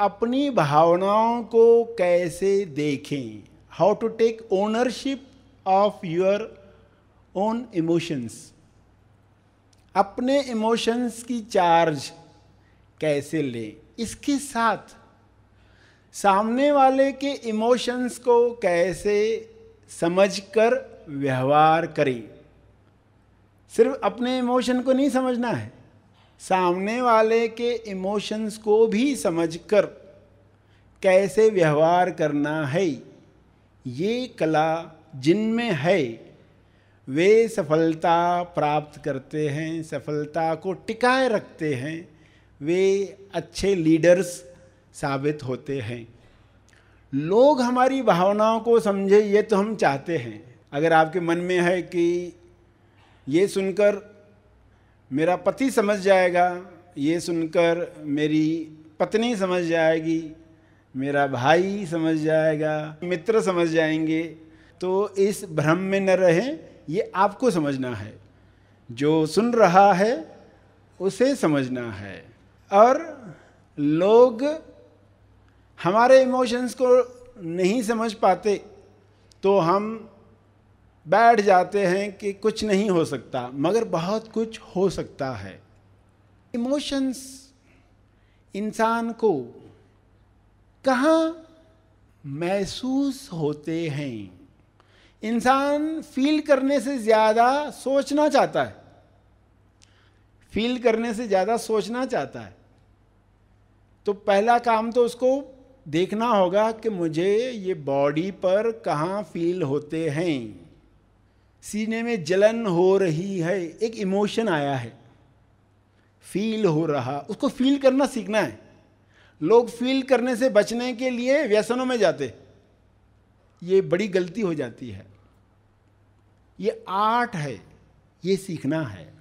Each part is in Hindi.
अपनी भावनाओं को कैसे देखें? How to take ownership of your own emotions अपने इमोशंस की चार्ज कैसे लें? इसके साथ सामने वाले के इमोशंस को कैसे समझकर व्यवहार करें? सिर्फ़ अपने इमोशन को नहीं समझना है। सामने वाले के इमोशंस को भी समझकर कैसे व्यवहार करना है, ये कला जिनमें है, वे सफलता प्राप्त करते हैं, सफलता को टिकाए रखते हैं, वे अच्छे लीडर्स साबित होते हैं। लोग हमारी भावनाओं को समझे, ये तो हम चाहते हैं। अगर आपके मन में है कि ये सुनकर मेरा पति समझ जाएगा, ये सुनकर मेरी पत्नी समझ जाएगी, मेरा भाई समझ जाएगा, मित्र समझ जाएँगे। तो इस भ्रम में न रहें, ये आपको समझना है। जो सुन रहा है, उसे समझना है। और लोग हमारे इमोशंस को नहीं समझ पाते तो हम बैठ जाते हैं कि कुछ नहीं हो सकता, मगर बहुत कुछ हो सकता है। इमोशंस इंसान को कहाँ महसूस होते हैं? इंसान फील करने से ज़्यादा सोचना चाहता है। फील करने से ज़्यादा सोचना चाहता है। तो पहला काम तो उसको देखना होगा कि मुझे ये बॉडी पर कहाँ फील होते हैं। सीने में जलन हो रही है, एक इमोशन आया है। फील हो रहा, उसको फील करना सीखना है। लोग फील करने से बचने के लिए व्यसनों में जाते ये बड़ी गलती हो जाती है। ये आर्ट है, ये सीखना है।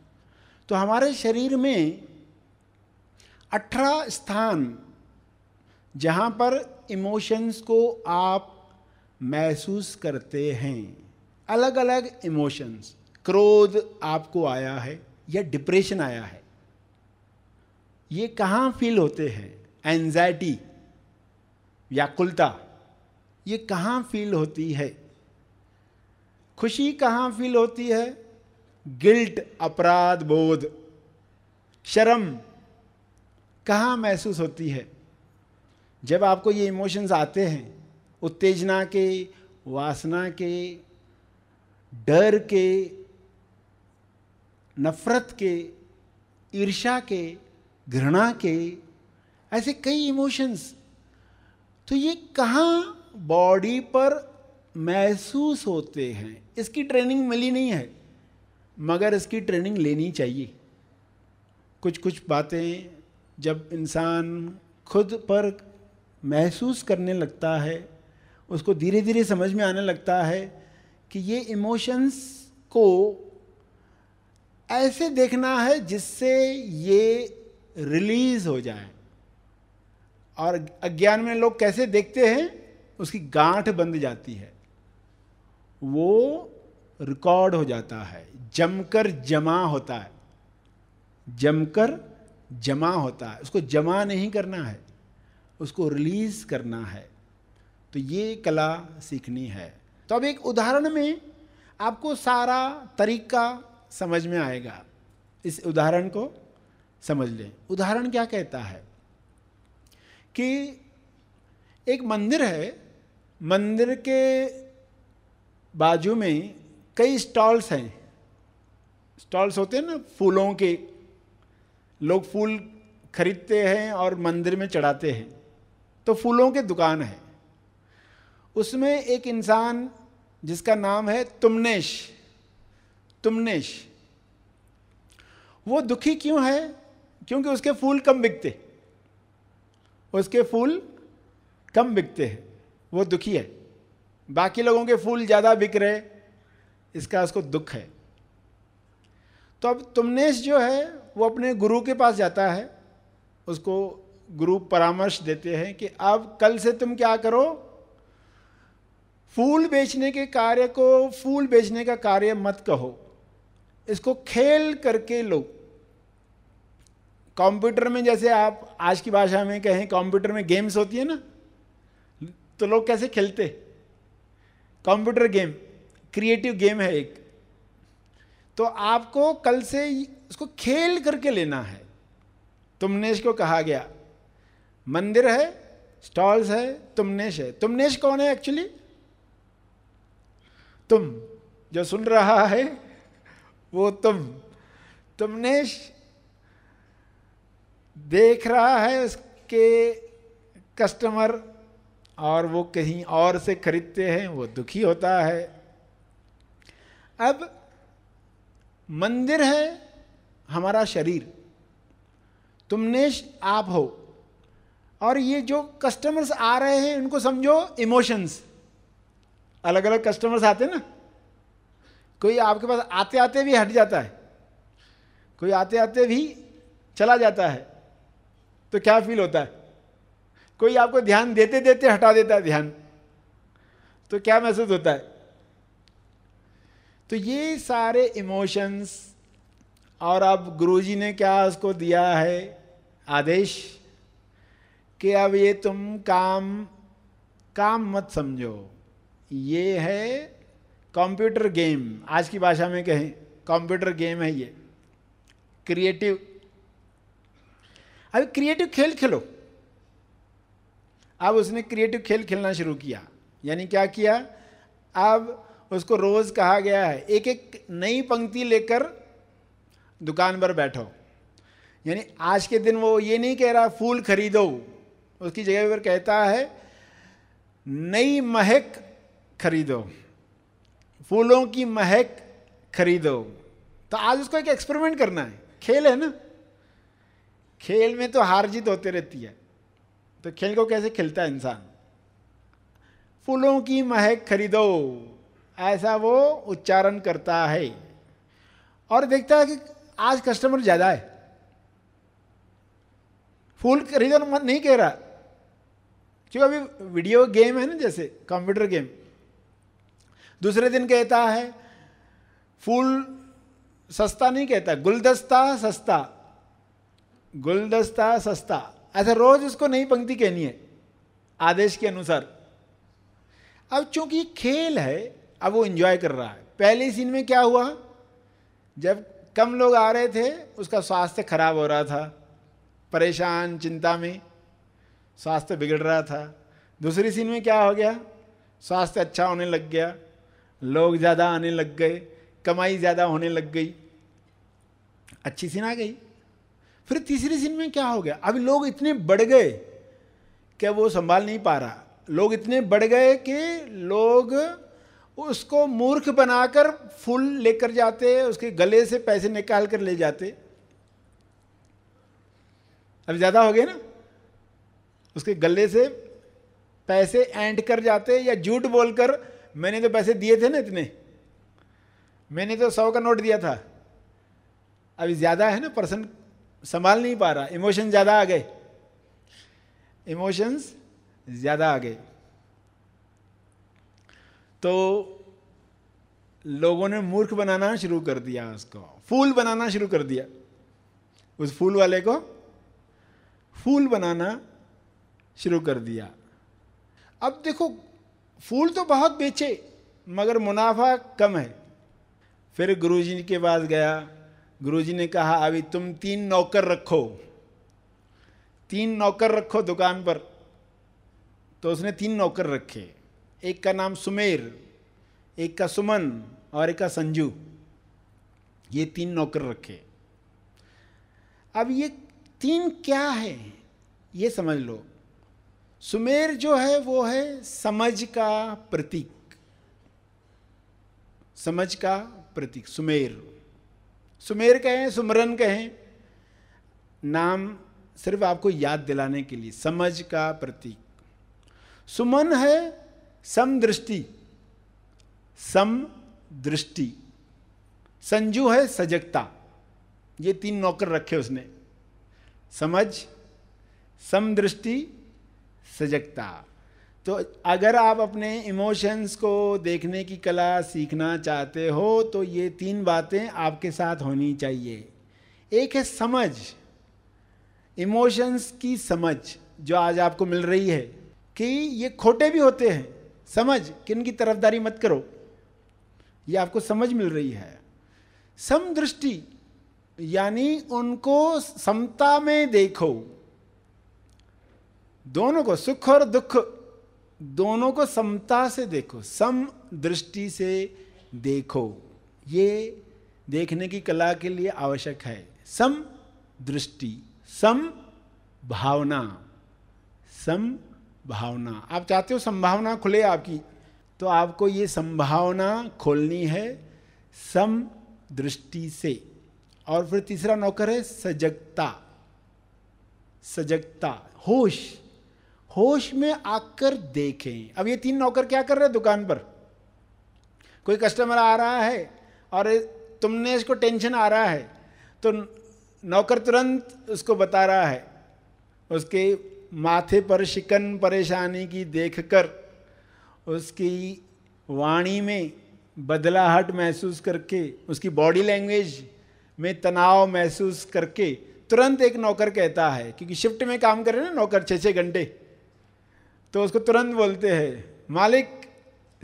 तो हमारे शरीर में अठारह स्थान, जहाँ पर इमोशंस को आप महसूस करते हैं। अलग अलग इमोशंस क्रोध आपको आया है या डिप्रेशन आया है। ये कहाँ फील होते हैं? एंजाइटी व्याकुलता, ये कहाँ फील होती है? खुशी कहाँ फील होती है? गिल्ट अपराध, बोध, शर्म कहाँ महसूस होती है? जब आपको ये इमोशंस आते हैं, उत्तेजना के, वासना के डर के, नफरत के ईर्षा के, घृणा के, ऐसे कई इमोशंस तो ये कहाँ बॉडी पर महसूस होते हैं? इसकी ट्रेनिंग मिली नहीं है, मगर इसकी ट्रेनिंग लेनी चाहिए। कुछ कुछ बातें जब इंसान खुद पर महसूस करने लगता है, उसको धीरे धीरे समझ में आने लगता है कि ये इमोशंस को ऐसे देखना है जिससे ये रिलीज़ हो जाए। और अज्ञान में लोग कैसे देखते हैं? उसकी गांठ बंद जाती है। वो रिकॉर्ड हो जाता है। जमकर जमा होता है। जमकर जमा होता है। उसको जमा नहीं करना है। उसको रिलीज़ करना है। तो ये कला सीखनी है। तो अब एक उदाहरण में आपको सारा तरीका समझ में आएगा। इस उदाहरण को समझ लें। उदाहरण क्या कहता है कि एक मंदिर है, मंदिर के बाजू में कई स्टॉल्स हैं। स्टॉल्स होते हैं ना, फूलों के। लोग फूल खरीदते हैं और मंदिर में चढ़ाते हैं। तो फूलों के दुकान है। उसमें एक इंसान जिसका नाम है तुमनेश। तुमनेश। वो दुखी क्यों है? क्योंकि उसके फूल कम बिकते। उसके फूल कम बिकते हैं। वो दुखी है। बाकी लोगों के फूल ज़्यादा बिक रहे। इसका उसको दुख है। तो अब तुमनेश जो है, वो अपने गुरु के पास जाता है। उसको गुरु परामर्श देते हैं कि अब कल से तुम क्या करो? फूल बेचने के कार्य को फूल बेचने का कार्य मत कहो। इसको खेल करके लो। कंप्यूटर में जैसे आप आज की भाषा में कहें, कंप्यूटर में गेम्स होती है ना तो लोग कैसे खेलते? कंप्यूटर गेम, क्रिएटिव गेम है एक। तो आपको कल से उसको खेल करके लेना है। तुमनेश को कहा गया, मंदिर है, स्टॉल्स है, तुमनेश है। तुमनेश कौन है एक्चुअली तुम जो सुन रहा है, वो तुम। तुमनेश देख रहा है उसके कस्टमर और वो कहीं और से खरीदते हैं, वो दुखी होता है। अब मंदिर है हमारा शरीर। तुमने आप हो। और ये जो कस्टमर्स आ रहे हैं, उनको समझो इमोशंस अलग अलग कस्टमर्स आते हैं ना। कोई आपके पास आते आते भी हट जाता है। कोई आते आते भी चला जाता है। तो क्या फील होता है? कोई आपको ध्यान देते देते हटा देता है ध्यान। तो क्या महसूस होता है? तो ये सारे इमोशंस और अब गुरुजी ने क्या उसको दिया है? आदेश कि अब ये तुम काम काम मत समझो। ये है कंप्यूटर गेम आज की भाषा में कहें कंप्यूटर गेम है ये. क्रिएटिव अभी क्रिएटिव खेल खेलो. अब उसने क्रिएटिव खेल खेलना शुरू किया. यानी क्या किया? अब उसको रोज कहा गया है एक एक नई पंक्ति लेकर दुकान पर बैठो. यानी आज के दिन वो ये नहीं कह रहा, फूल खरीदो. उसकी जगह पर कहता है, नई महक खरीदो। फूलों की महक खरीदो। तो आज उसको एक एक्सपेरिमेंट करना है। खेल है ना? खेल में तो हार जीत होती रहती है। तो खेल को कैसे खेलता है इंसान? फूलों की महक खरीदो। ऐसा वो उच्चारण करता है। और देखता है कि आज कस्टमर ज़्यादा है। फूल खरीदो मत, नहीं कह रहा। क्यों अभी वीडियो गेम है ना जैसे कंप्यूटर गेम दूसरे दिन कहता है, फूल सस्ता नहीं कहता, गुलदस्ता सस्ता गुलदस्ता सस्ता। ऐसा रोज उसको नई पंक्ति कहनी है, आदेश के अनुसार। अब चूँकि खेल है, अब वो एंजॉय कर रहा है। पहले सीन में क्या हुआ? जब कम लोग आ रहे थे, उसका स्वास्थ्य खराब हो रहा था, परेशान, चिंता में स्वास्थ्य बिगड़ रहा था। दूसरी सीन में क्या हो गया? स्वास्थ्य अच्छा होने लग गया। लोग ज़्यादा आने लग गए, कमाई ज़्यादा होने लग गई। अच्छी सीन आ गई। फिर तीसरी सीन में क्या हो गया? अभी लोग इतने बढ़ गए कि वो संभाल नहीं पा रहा। लोग इतने बढ़ गए कि लोग उसको मूर्ख बनाकर फूल लेकर जाते, उसके गले से पैसे निकाल कर ले जाते। अब ज़्यादा हो गए ना? उसके गले से पैसे एंड कर जाते या झूठ बोलकर मैंने तो पैसे दिए थे ना इतने। मैंने तो सौ का नोट दिया था। अभी ज़्यादा है ना पर्सन संभाल नहीं पा रहा। इमोशन ज़्यादा आ गए। इमोशंस ज़्यादा आ गए। तो लोगों ने मूर्ख बनाना शुरू कर दिया उसको। फूल बनाना शुरू कर दिया। उस फूल वाले को फूल बनाना शुरू कर दिया। अब देखो फूल तो बहुत बेचे, मगर मुनाफा कम है। फिर गुरुजी के पास गया। गुरुजी ने कहा, अभी तुम तीन नौकर रखो। तीन नौकर रखो दुकान पर। तो उसने तीन नौकर रखे। एक का नाम सुमेर, एक का सुमन और एक का संजू। ये तीन नौकर रखे। अब ये तीन क्या है, ये समझ लो। सुमेर जो है, वो है समझ का प्रतीक। समझ का प्रतीक, सुमेर। सुमेर कहें, सुमरन कहें, नाम सिर्फ़ आपको याद दिलाने के लिए, समझ का प्रतीक। सुमन है सम दृष्टि सम दृष्टि संजू है सजगता, ये तीन नौकर रखे उसने। समझ, समदृष्टि सजगता। तो अगर आप अपने इमोशंस को देखने की कला सीखना चाहते हो तो ये तीन बातें आपके साथ होनी चाहिए। एक है समझ। इमोशंस की समझ जो आज आपको मिल रही है कि ये खोटे भी होते हैं। समझ, कि इनकी तरफदारी मत करो। ये आपको समझ मिल रही है। समदृष्टि, यानी उनको समता में देखो। दोनों को सुख और दुख, दोनों को समता से देखो, सम दृष्टि से देखो। ये देखने की कला के लिए आवश्यक है। सम दृष्टि, सम भावना सम भावना। आप चाहते हो संभावना खुले आपकी तो आपको ये संभावना खोलनी है सम दृष्टि से। और फिर तीसरा नौकर है सजगता सजगता, होश। होश में आकर देखें। अब ये तीन नौकर क्या कर रहे हैं दुकान पर? कोई कस्टमर आ रहा है और तुमने इसको टेंशन आ रहा है तो नौकर तुरंत उसको बता रहा है। उसके माथे पर शिकन परेशानी की देखकर, उसकी वाणी में बदलाहट महसूस करके, उसकी बॉडी लैंग्वेज में तनाव महसूस करके तुरंत एक नौकर कहता है, क्योंकि शिफ्ट में काम कर रहे हैं ना नौकर छः छः घंटे। तो उसको तुरंत बोलते हैं, मालिक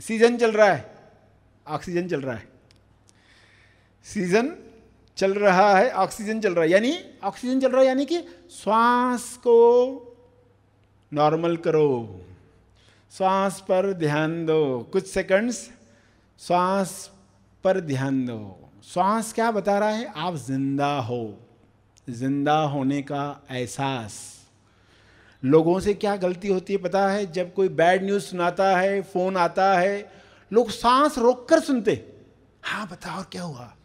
सीज़न चल रहा है। ऑक्सीजन चल रहा है। सीज़न चल रहा है ऑक्सीजन चल रहा है। यानी ऑक्सीजन चल रहा है यानी कि श्वास को नॉर्मल करो। श्वास पर ध्यान दो। कुछ सेकंड्स श्वास पर ध्यान दो। श्वास क्या बता रहा है? आप ज़िंदा हो। ज़िंदा होने का एहसास। लोगों से क्या गलती होती है पता है? जब कोई बैड न्यूज़ सुनाता है फ़ोन आता है, लोग सांस रोक कर सुनते हाँ। बताओ क्या हुआ?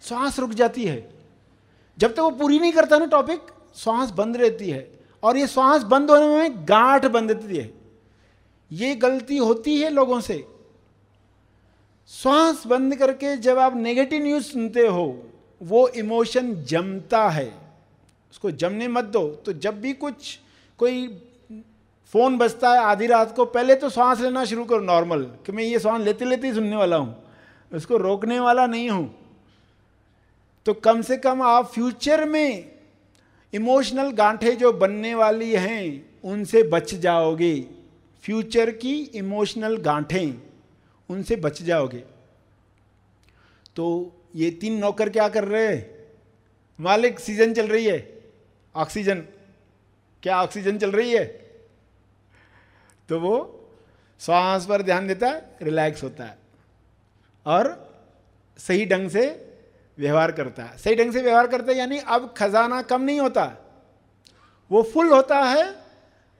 सांस रुक जाती है। जब तक तो वो पूरी नहीं करता ना टॉपिक सांस बंद रहती है। और ये श्वास बंद होने में गांठ बंद रहती है। ये गलती होती है लोगों से। श्वास बंद करके जब आप नेगेटिव न्यूज़ सुनते हो, वो इमोशन जमता है। उसको जमने मत दो। तो जब भी कुछ कोई फ़ोन बजता है आधी रात को, पहले तो सांस लेना शुरू करो नॉर्मल कि मैं ये सांस लेते लेते ही सुनने वाला हूँ, उसको रोकने वाला नहीं हूँ। तो कम से कम आप फ्यूचर में इमोशनल गांठे जो बनने वाली हैं, उनसे बच जाओगे। फ्यूचर की इमोशनल गांठें, उनसे बच जाओगे। तो ये तीन नौकर क्या कर रहे हैं? मालिक सीज़न चल रही है ऑक्सीजन क्या ऑक्सीजन चल रही है? तो वो श्वास पर ध्यान देता है रिलैक्स होता है। और सही ढंग से व्यवहार करता है। सही ढंग से व्यवहार करता है यानी अब खजाना कम नहीं होता। वो फुल होता है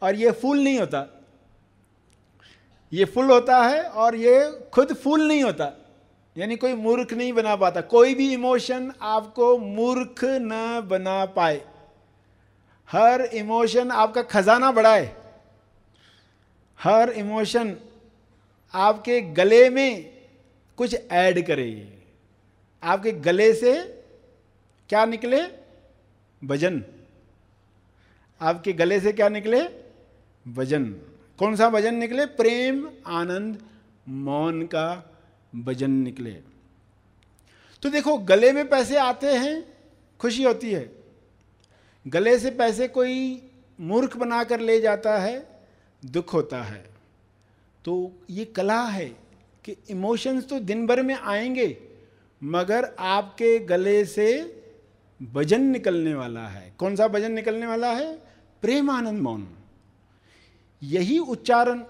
और ये फुल नहीं होता। ये फुल होता है और ये खुद फुल नहीं होता। यानी कोई मूर्ख नहीं बना पाता। कोई भी इमोशन आपको मूर्ख न बना पाए। हर इमोशन आपका खजाना बढ़ाए। हर इमोशन आपके गले में कुछ ऐड करे। आपके गले से क्या निकले? वज़न। आपके गले से क्या निकले? वज़न। कौन सा वज़न निकले? प्रेम, आनंद, मौन का वज़न निकले। तो देखो, गले में पैसे आते हैं, खुशी होती है। गले से पैसे कोई मूर्ख बनाकर ले जाता है, दुख होता है। तो ये कला है कि इमोशंस तो दिन भर में आएँगे, मगर आपके गले से वज़न निकलने वाला है। कौन सा वज़न निकलने वाला है? प्रेम आनंद मौन। यही उच्चारण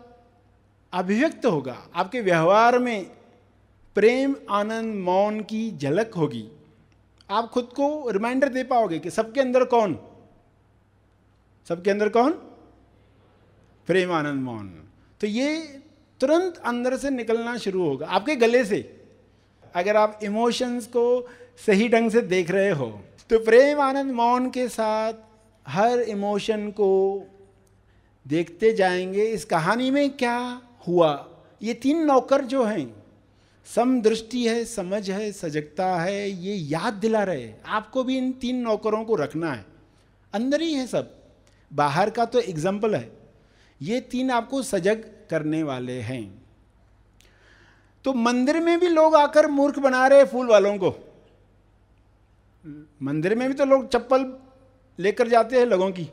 अभिव्यक्त होगा। आपके व्यवहार में प्रेम, आनंद, मौन की झलक होगी। आप खुद को रिमाइंडर दे पाओगे कि सबके अंदर कौन? सबके अंदर कौन? प्रेम आनंद मौन तो ये तुरंत अंदर से निकलना शुरू होगा, आपके गले से। अगर आप इमोशंस को सही ढंग से देख रहे हो तो प्रेम आनंद मौन के साथ हर इमोशन को देखते जाएँगे। इस कहानी में क्या हुआ? ये तीन नौकर जो हैं समदृष्टि है, समझ है, सजगता है, ये याद दिला रहे आपको भी इन तीन नौकरों को रखना है। अंदर ही है सब। बाहर का तो एग्ज़ाम्पल है। ये तीन आपको सजग करने वाले हैं। तो मंदिर में भी लोग आकर मूर्ख बना रहे फूल वालों को। मंदिर में भी तो लोग चप्पल लेकर जाते हैं लोगों की।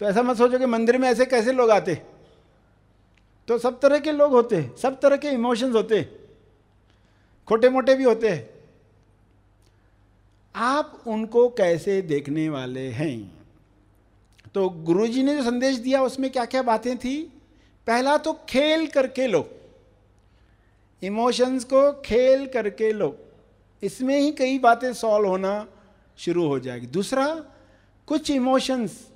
तो ऐसा मत सोचो कि मंदिर में ऐसे कैसे लोग आते तो सब तरह के लोग होते हैं सब तरह के इमोशंस होते हैं खोटे मोटे भी होते हैं। आप उनको कैसे देखने वाले हैं? तो गुरुजी ने जो संदेश दिया, उसमें क्या क्या बातें थी? पहला तो खेल करके लो। इमोशंस को खेल करके लो। इसमें ही कई बातें सॉल्व होना शुरू हो जाएगी। दूसरा, कुछ इमोशंस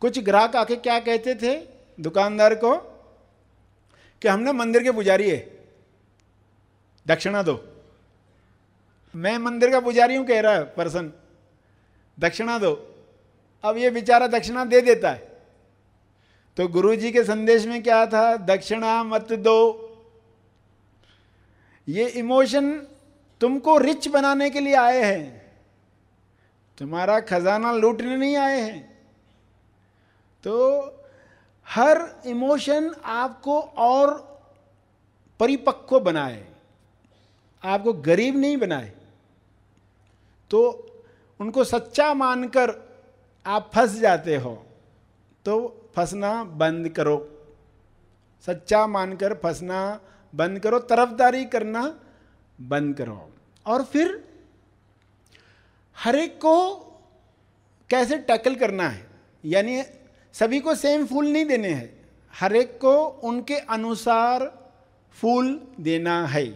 कुछ ग्राहक आके क्या कहते थे? दुकानदार को कि हम ना मंदिर के पुजारी है। दक्षिणा दो। मैं मंदिर का पुजारी हूँ, कह रहा है पर्सन दक्षिणा दो। अब ये बेचारा दक्षिणा दे देता है। तो गुरु जी के संदेश में क्या था? दक्षिणा मत दो। ये इमोशन तुमको रिच बनाने के लिए आए हैं। तुम्हारा खजाना लूटने नहीं आए हैं। तो हर इमोशन आपको और परिपक्व बनाए, आपको गरीब नहीं बनाए तो उनको सच्चा मानकर आप फंस जाते हो तो फंसना बंद करो। सच्चा मानकर फंसना बंद करो, तरफदारी करना बंद करो। और फिर हर एक को कैसे टैकल करना है, यानी सभी को सेम फूल नहीं देने हैं। हर एक को उनके अनुसार फूल देना है।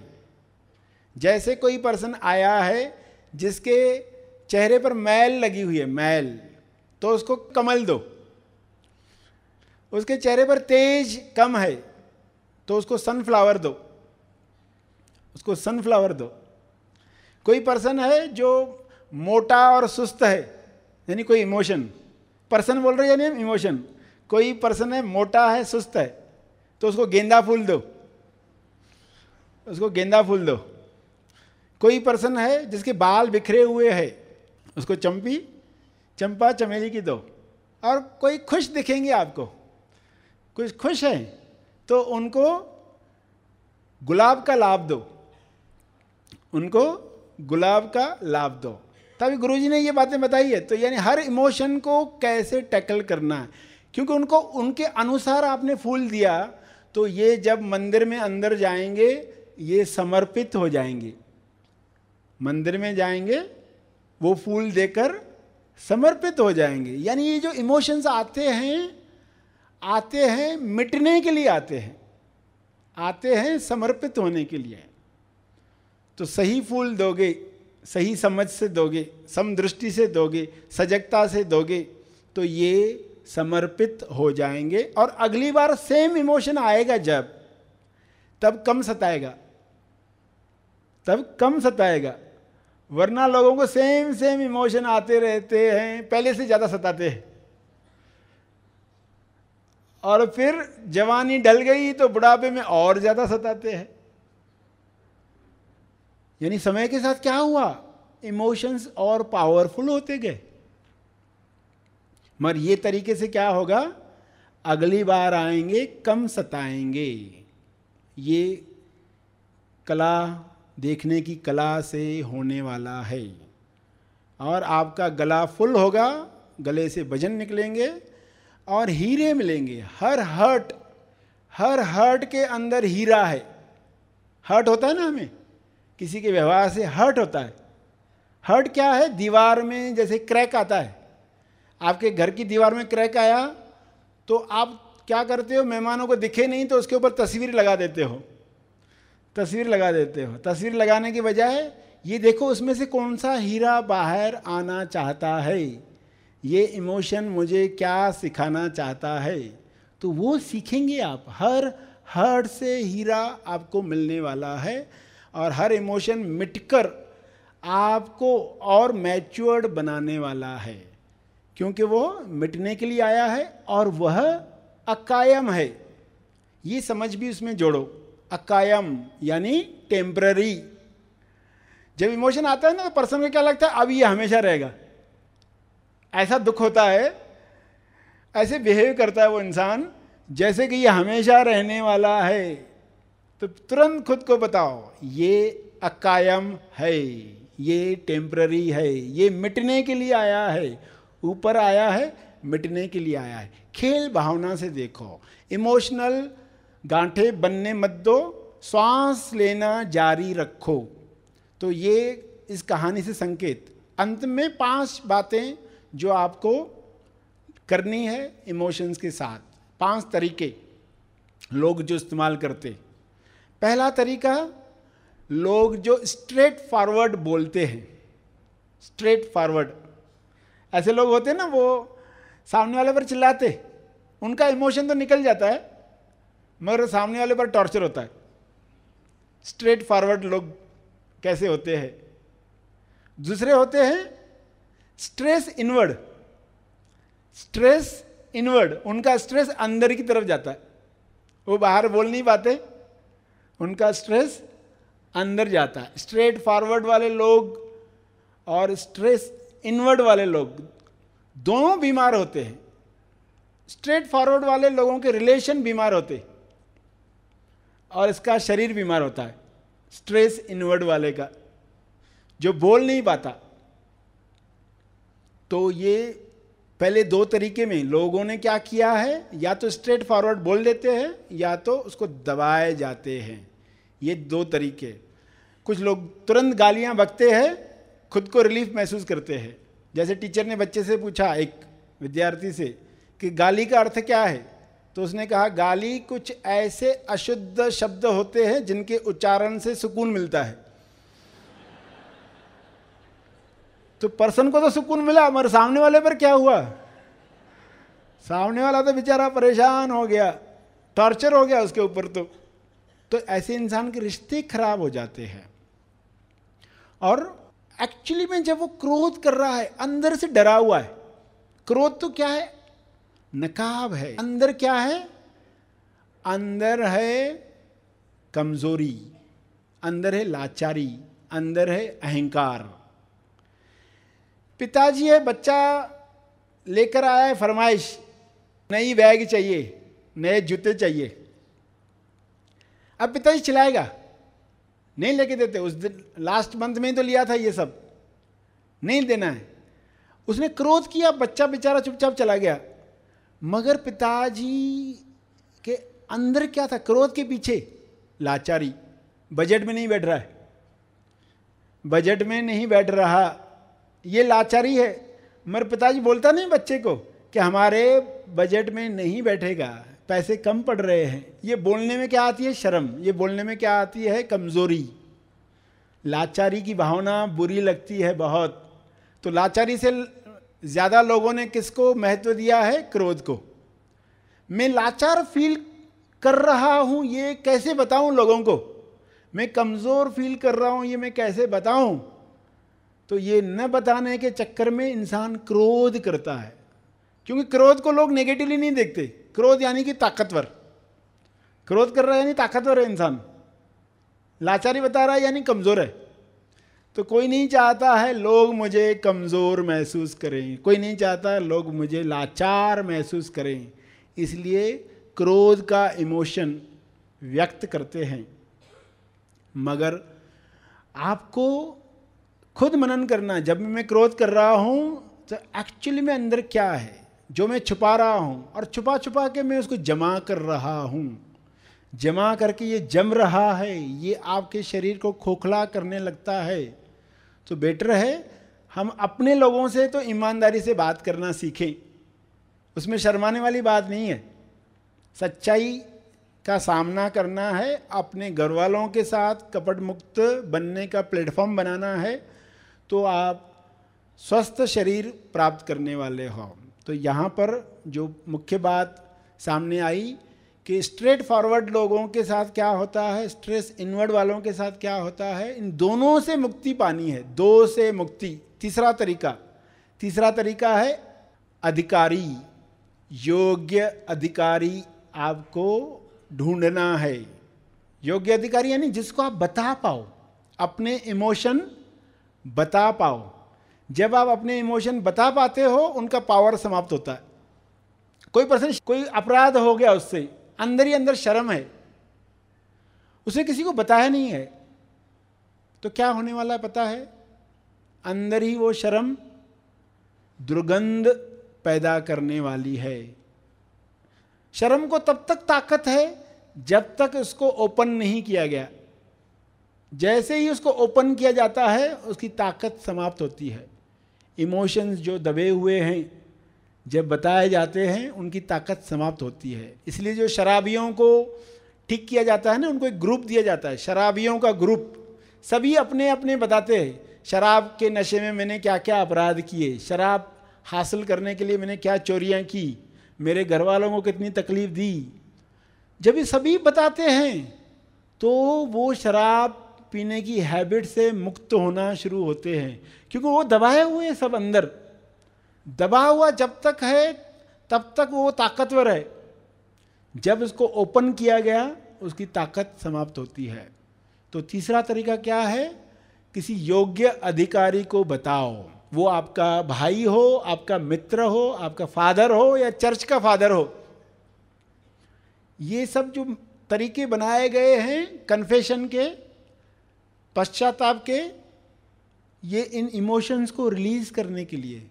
जैसे कोई पर्सन आया है, जिसके चेहरे पर मैल लगी हुई है, मैल तो उसको कमल दो। उसके चेहरे पर तेज कम है तो उसको सनफ्लावर दो। उसको सनफ्लावर दो। कोई पर्सन है जो मोटा और सुस्त है, यानी कोई इमोशन पर्सन बोल रहे यानी इमोशन कोई पर्सन है, मोटा है, सुस्त है तो उसको गेंदा फूल दो। उसको गेंदा फूल दो। कोई पर्सन है जिसके बाल बिखरे हुए हैं, उसको चंपी, चंपा चमेली की दो। और कोई खुश दिखेंगे आपको। कुछ खुश है तो उनको गुलाब का लाभ दो। उनको गुलाब का लाभ दो। तभी गुरुजी ने ये बातें बताई है। तो यानी हर इमोशन को कैसे टैकल करना है? क्योंकि उनको, उनके अनुसार आपने फूल दिया तो ये जब मंदिर में अंदर जाएँगे, ये समर्पित हो जाएँगे। मंदिर में जाएँगे, वो फूल देकर समर्पित हो जाएँगे। यानी ये जो इमोशंस आते हैं आते हैं मिटने के लिए आते हैं। आते हैं समर्पित होने के लिए। तो सही फूल दोगे सही समझ से दोगे, समदृष्टि से दोगे, सजगता से दोगे तो ये समर्पित हो जाएँगे और अगली बार सेम इमोशन आएगा जब, तब कम सताएगा। तब कम सताएगा। वरना लोगों को सेम सेम इमोशन आते रहते हैं, पहले से ज़्यादा सताते हैं। और फिर जवानी ढल गई तो बुढ़ापे में और ज़्यादा सताते हैं। यानी समय के साथ क्या हुआ? इमोशंस और पावरफुल होते गए। मगर ये तरीके से क्या होगा? अगली बार आएँगे, कम सताएँगे। ये कला, देखने की कला से होने वाला है। और आपका गला फुल होगा, गले से भजन निकलेंगे और हीरे मिलेंगे। हर हर्ट हर हर्ट के अंदर हीरा है। हर्ट होता है ना हमें? किसी के व्यवहार से हर्ट होता है। हर्ट क्या है? दीवार में जैसे क्रैक आता है। आपके घर की दीवार में क्रैक आया तो आप क्या करते हो? मेहमानों को दिखे नहीं तो उसके ऊपर तस्वीर लगा देते हो। तस्वीर लगा देते हो। तस्वीर लगाने की बजाय, ये देखो उसमें से कौन सा हीरा बाहर आना चाहता है? ये इमोशन मुझे क्या सिखाना चाहता है? तो वो सीखेंगे आप। हर हर से हीरा आपको मिलने वाला है। और हर इमोशन मिटकर आपको और मैच्योर्ड बनाने वाला है, क्योंकि वो मिटने के लिए आया है और वह अकायम है। ये समझ भी उसमें जोड़ो। अकायम यानी टेम्पररी जब इमोशन आता है ना तो पर्सन को क्या लगता है, अब ये हमेशा रहेगा। ऐसा दुख होता है, ऐसे बिहेव करता है वो इंसान, जैसे कि ये हमेशा रहने वाला है। तो तुरंत खुद को बताओ, ये अकायम है, ये टेम्प्ररी है, ये मिटने के लिए आया है, ऊपर आया है, मिटने के लिए आया है। खेल भावना से देखो इमोशनल गांठे बनने मत दो, श्वास लेना जारी रखो। तो ये इस कहानी से संकेत। अंत में पाँच बातें जो आपको करनी है इमोशंस के साथ। पाँच तरीके लोग जो इस्तेमाल करते। पहला तरीका, लोग जो स्ट्रेट फॉरवर्ड बोलते हैं स्ट्रेट फॉरवर्ड ऐसे लोग होते हैं ना, वो सामने वाले पर चिल्लाते उनका इमोशन तो निकल जाता है, मगर सामने वाले पर टॉर्चर होता है। स्ट्रेट फॉरवर्ड लोग कैसे होते हैं? दूसरे होते हैं स्ट्रेस इनवर्ड स्ट्रेस इनवर्ड उनका स्ट्रेस अंदर की तरफ़ जाता है। वो बाहर बोल नहीं पाते उनका स्ट्रेस अंदर जाता है। स्ट्रेट फॉरवर्ड वाले लोग और स्ट्रेस इनवर्ड वाले लोग दोनों बीमार होते हैं। स्ट्रेट फॉरवर्ड वाले लोगों के रिलेशन बीमार होते और इसका शरीर बीमार होता है। स्ट्रेस इनवर्ड वाले का, जो बोल नहीं पाता। तो ये पहले दो तरीके में, लोगों ने क्या किया है? या तो स्ट्रेट फॉरवर्ड बोल देते हैं, या तो उसको दबाए जाते हैं। ये दो तरीके। कुछ लोग तुरंत गालियाँ बकते हैं, खुद को रिलीफ महसूस करते हैं। जैसे टीचर ने बच्चे से पूछा, एक विद्यार्थी से, कि गाली का अर्थ क्या है? तो उसने कहा, गाली कुछ ऐसे अशुद्ध शब्द होते हैं, जिनके उच्चारण से सुकून मिलता है। तो पर्सन को तो सुकून मिला, मगर सामने वाले पर क्या हुआ? सामने वाला तो बेचारा परेशान हो गया टॉर्चर हो गया उसके ऊपर तो। तो ऐसे इंसान के रिश्ते खराब हो जाते हैं। और एक्चुअली में जब वो क्रोध कर रहा है, अंदर से डरा हुआ है। क्रोध तो क्या है? नकाब है। अंदर क्या है? अंदर है कमज़ोरी, अंदर है लाचारी, अंदर है अहंकार। पिताजी है, बच्चा लेकर आया है फरमाइश, नई बैग चाहिए, नए जूते चाहिए। अब पिताजी चिल्लाएगा, नहीं लेके देते, उस दिन लास्ट मंथ में ही तो लिया था ये सब, नहीं देना है। उसने क्रोध किया, बच्चा बेचारा चुपचाप चला गया। मगर पिताजी के अंदर क्या था? क्रोध के पीछे, लाचारी, बजट में नहीं बैठ रहा है। बजट में नहीं बैठ रहा ये लाचारी है। मगर पिताजी बोलता नहीं बच्चे को कि हमारे बजट में नहीं बैठेगा, पैसे कम पड़ रहे हैं। ये बोलने में क्या आती है? शर्म। ये बोलने में क्या आती है? कमज़ोरी। लाचारी की भावना बुरी लगती है बहुत। तो लाचारी से ज़्यादा लोगों ने किसको महत्व दिया है? क्रोध को। मैं लाचार फील कर रहा हूँ, ये कैसे बताऊँ लोगों को? मैं कमज़ोर फील कर रहा हूँ, ये मैं कैसे बताऊँ? तो ये न बताने के चक्कर में इंसान क्रोध करता है। क्योंकि क्रोध को लोग नेगेटिवली नहीं देखते। क्रोध यानी कि ताकतवर। क्रोध कर रहा है यानी ताकतवर है इंसान। लाचारी बता रहा है यानी कमज़ोर है। तो कोई नहीं चाहता है लोग मुझे कमज़ोर महसूस करें। कोई नहीं चाहता है लोग मुझे लाचार महसूस करें। इसलिए क्रोध का इमोशन व्यक्त करते हैं। मगर आपको खुद मनन करना, जब मैं क्रोध कर रहा हूँ तो एक्चुअली में अंदर क्या है? जो मैं छुपा रहा हूँ, और छुपा छुपा के मैं उसको जमा कर रहा हूँ। जमा करके ये जम रहा है, ये आपके शरीर को खोखला करने लगता है। तो बेटर है, हम अपने लोगों से तो ईमानदारी से बात करना सीखें। उसमें शर्माने वाली बात नहीं है। सच्चाई का सामना करना है, अपने घर वालों के साथ कपट मुक्त बनने का प्लेटफॉर्म बनाना है तो आप स्वस्थ शरीर प्राप्त करने वाले हो। तो यहाँ पर जो मुख्य बात सामने आई कि स्ट्रेट फॉरवर्ड लोगों के साथ क्या होता है स्ट्रेस इनवर्ड वालों के साथ क्या होता है, इन दोनों से मुक्ति पानी है। दो से मुक्ति, तीसरा तरीका। तीसरा तरीका है अधिकारी। योग्य अधिकारी आपको ढूंढना है। योग्य अधिकारी यानी जिसको आप बता पाओ, अपने इमोशन बता पाओ। जब आप अपने इमोशन बता पाते हो, उनका पावर समाप्त होता है। कोई पर्सन कोई अपराध हो गया उससे, अंदर ही अंदर शर्म है। उसे किसी को बताया नहीं है। तो क्या होने वाला है पता है? अंदर ही वो शर्म, दुर्गंध पैदा करने वाली है। शर्म को तब तक ताकत है, जब तक उसको ओपन नहीं किया गया। जैसे ही उसको ओपन किया जाता है, उसकी ताकत समाप्त होती है। इमोशंस जो दबे हुए हैं, जब बताए जाते हैं, उनकी ताकत समाप्त होती है। इसलिए जो शराबियों को ठीक किया जाता है ना, उनको एक ग्रुप दिया जाता है। शराबियों का ग्रुप, सभी अपने अपने बताते हैं, शराब के नशे में मैंने क्या क्या अपराध किए, शराब हासिल करने के लिए मैंने क्या चोरियाँ की, मेरे घर वालों को कितनी तकलीफ़ दी। जब ये सभी बताते हैं तो वो शराब पीने की हैबिट से मुक्त होना शुरू होते हैं, क्योंकि वो दबाए हुए हैं सब अंदर। दबा हुआ जब तक है, तब तक वो ताकतवर है। जब उसको ओपन किया गया, उसकी ताकत समाप्त होती है। तो तीसरा तरीका क्या है? किसी योग्य अधिकारी को बताओ। वो आपका भाई हो, आपका मित्र हो, आपका फादर हो या चर्च का फादर हो। ये सब जो तरीके बनाए गए हैं कन्फेशन के पश्चाताप के ये इन इमोशंस को रिलीज़ करने के लिए।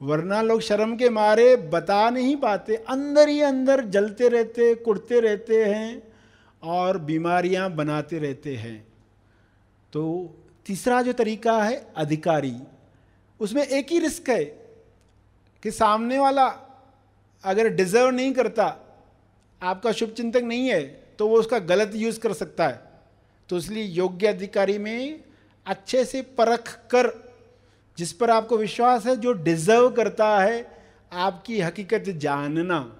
वरना लोग शर्म के मारे बता नहीं पाते, अंदर ही अंदर जलते रहते, कुड़ते रहते हैं और बीमारियाँ बनाते रहते हैं। तो तीसरा जो तरीका है, अधिकारी। उसमें एक ही रिस्क है कि सामने वाला अगर डिजर्व नहीं करता, आपका शुभ चिंतक नहीं है तो वो उसका गलत यूज़ कर सकता है। तो इसलिए योग्य अधिकारी में अच्छे से परख कर, जिस पर आपको विश्वास है, जो डिजर्व करता है, आपकी हकीकत जानना।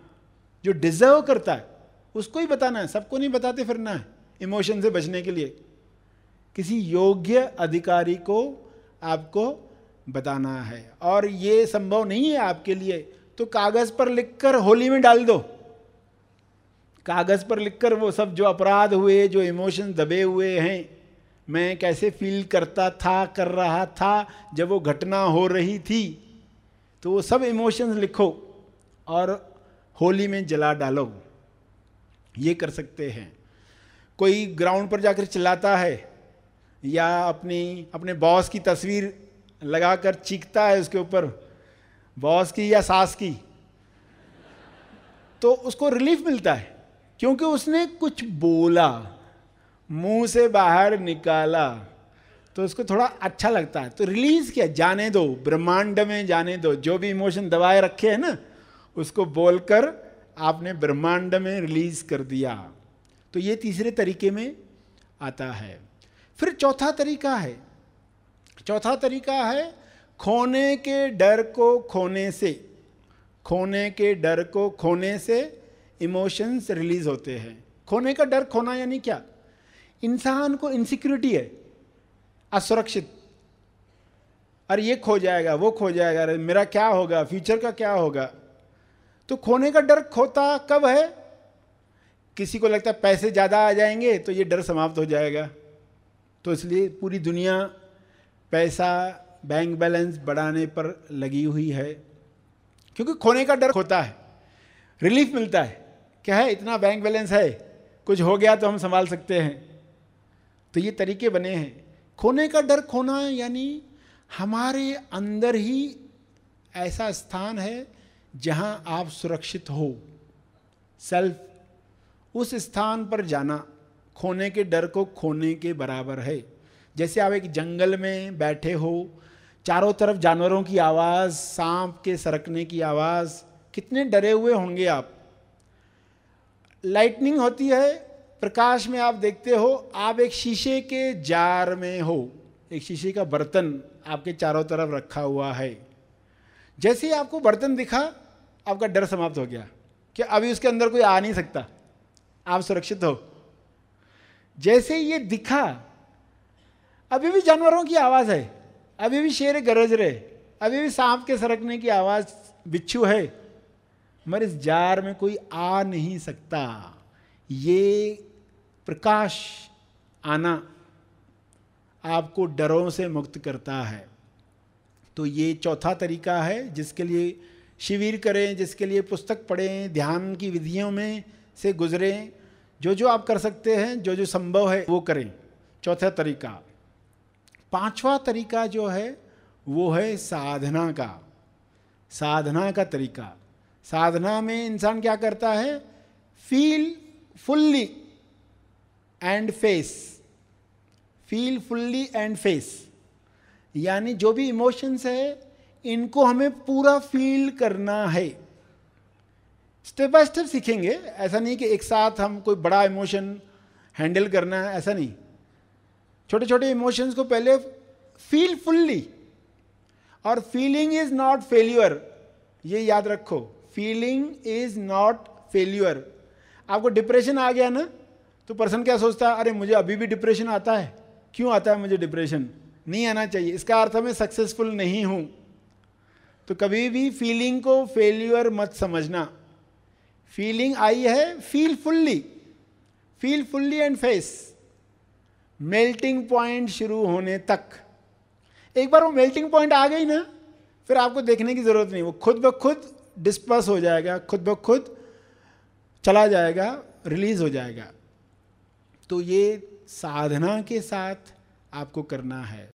जो डिजर्व करता है, उसको ही बताना है, सबको नहीं बताते फिरना है, इमोशन से बचने के लिए। किसी योग्य अधिकारी को आपको बताना है। और ये संभव नहीं है आपके लिए तो कागज़ पर लिखकर होली में डाल दो। कागज़ पर लिखकर वो सब जो अपराध हुए, जो इमोशन दबे हुए हैं, मैं कैसे फील करता था, कर रहा था, जब वो घटना हो रही थी तो वो सब इमोशंस लिखो और होली में जला डालो। ये कर सकते हैं। कोई ग्राउंड पर जाकर चिल्लाता है या अपनी, अपने बॉस की तस्वीर लगाकर चीखता है उसके ऊपर बॉस की या सास की तो उसको रिलीफ मिलता है। क्योंकि उसने कुछ बोला, मुँह से बाहर निकाला तो उसको थोड़ा अच्छा लगता है। तो रिलीज़ किया, जाने दो, ब्रह्मांड में जाने दो, जो भी इमोशन दबाए रखे हैं ना, उसको बोलकर आपने ब्रह्मांड में रिलीज़ कर दिया। तो ये तीसरे तरीके में आता है। फिर चौथा तरीका है। चौथा तरीका है खोने के डर को खोने से। खोने के डर को खोने से इमोशंस रिलीज़ होते हैं। खोने का डर, खोना यानी क्या? इंसान को इनसिक्योरिटी है, असुरक्षित। अरे ये खो जाएगा, वो खो जाएगा, अरे मेरा क्या होगा फ्यूचर का क्या होगा? तो खोने का डर खोता कब है? किसी को लगता है पैसे ज़्यादा आ जाएँगे तो ये डर समाप्त हो जाएगा। तो इसलिए पूरी दुनिया पैसा बैंक बैलेंस बढ़ाने पर लगी हुई है। क्योंकि खोने का डर होता है रिलीफ मिलता है। क्या है, इतना बैंक बैलेंस है? कुछ हो गया तो हम संभाल सकते हैं। तो ये तरीके बने हैं। खोने का डर खोना यानी हमारे अंदर ही ऐसा स्थान है जहाँ आप सुरक्षित हो। सेल्फ उस स्थान पर जाना खोने के डर को खोने के बराबर है। जैसे आप एक जंगल में बैठे हो, चारों तरफ़ जानवरों की आवाज़, सांप के सरकने की आवाज़, कितने डरे हुए होंगे आप। लाइटनिंग होती है, प्रकाश में आप देखते हो, आप एक शीशे के जार में हो, एक शीशे का बर्तन आपके चारों तरफ़ रखा हुआ है। जैसे ही आपको बर्तन दिखा, आपका डर समाप्त हो गया कि अभी उसके अंदर कोई आ नहीं सकता। आप सुरक्षित हो। जैसे ये दिखा, अभी भी जानवरों की आवाज़ है, अभी भी शेर गरज रहे, अभी भी सांप के सरकने की आवाज़ बिच्छू है मगर इस जार में कोई आ नहीं सकता। ये प्रकाश आना आपको डरों से मुक्त करता है। तो ये चौथा तरीका है जिसके लिए शिविर करें, जिसके लिए पुस्तक पढ़ें, ध्यान की विधियों में से गुजरें। जो जो आप कर सकते हैं, जो जो संभव है, वो करें। चौथा तरीका। पांचवा तरीका जो है, वो है साधना का। साधना का तरीका। साधना में इंसान क्या करता है? Feel fully and face feel fully and face यानी जो भी इमोशंस है, इनको हमें पूरा फील करना है। स्टेप बाय स्टेप सीखेंगे। ऐसा नहीं कि एक साथ हम कोई बड़ा इमोशन हैंडल करना है, ऐसा नहीं। छोटे छोटे इमोशंस को पहले फील फुल्ली और फीलिंग इज़ नॉट फेल्यूर ये याद रखो। फीलिंग इज़ नॉट फेल्यूअर आपको डिप्रेशन आ गया ना तो पर्सन क्या सोचता है, अरे, मुझे अभी भी डिप्रेशन आता है। क्यों आता है मुझे डिप्रेशन नहीं आना चाहिए। इसका अर्थ मैं सक्सेसफुल नहीं हूँ। तो कभी भी फीलिंग को फेल्यूर मत समझना। फीलिंग आई है feel fully feel fully and face melting point शुरू होने तक। एक बार वो मेल्टिंग पॉइंट आ गई ना, फिर आपको देखने की ज़रूरत नहीं। वो खुद ब खुद डिस्पर्स हो जाएगा, खुद ब खुद चला जाएगा रिलीज़ हो जाएगा। तो ये साधना के साथ आपको करना है।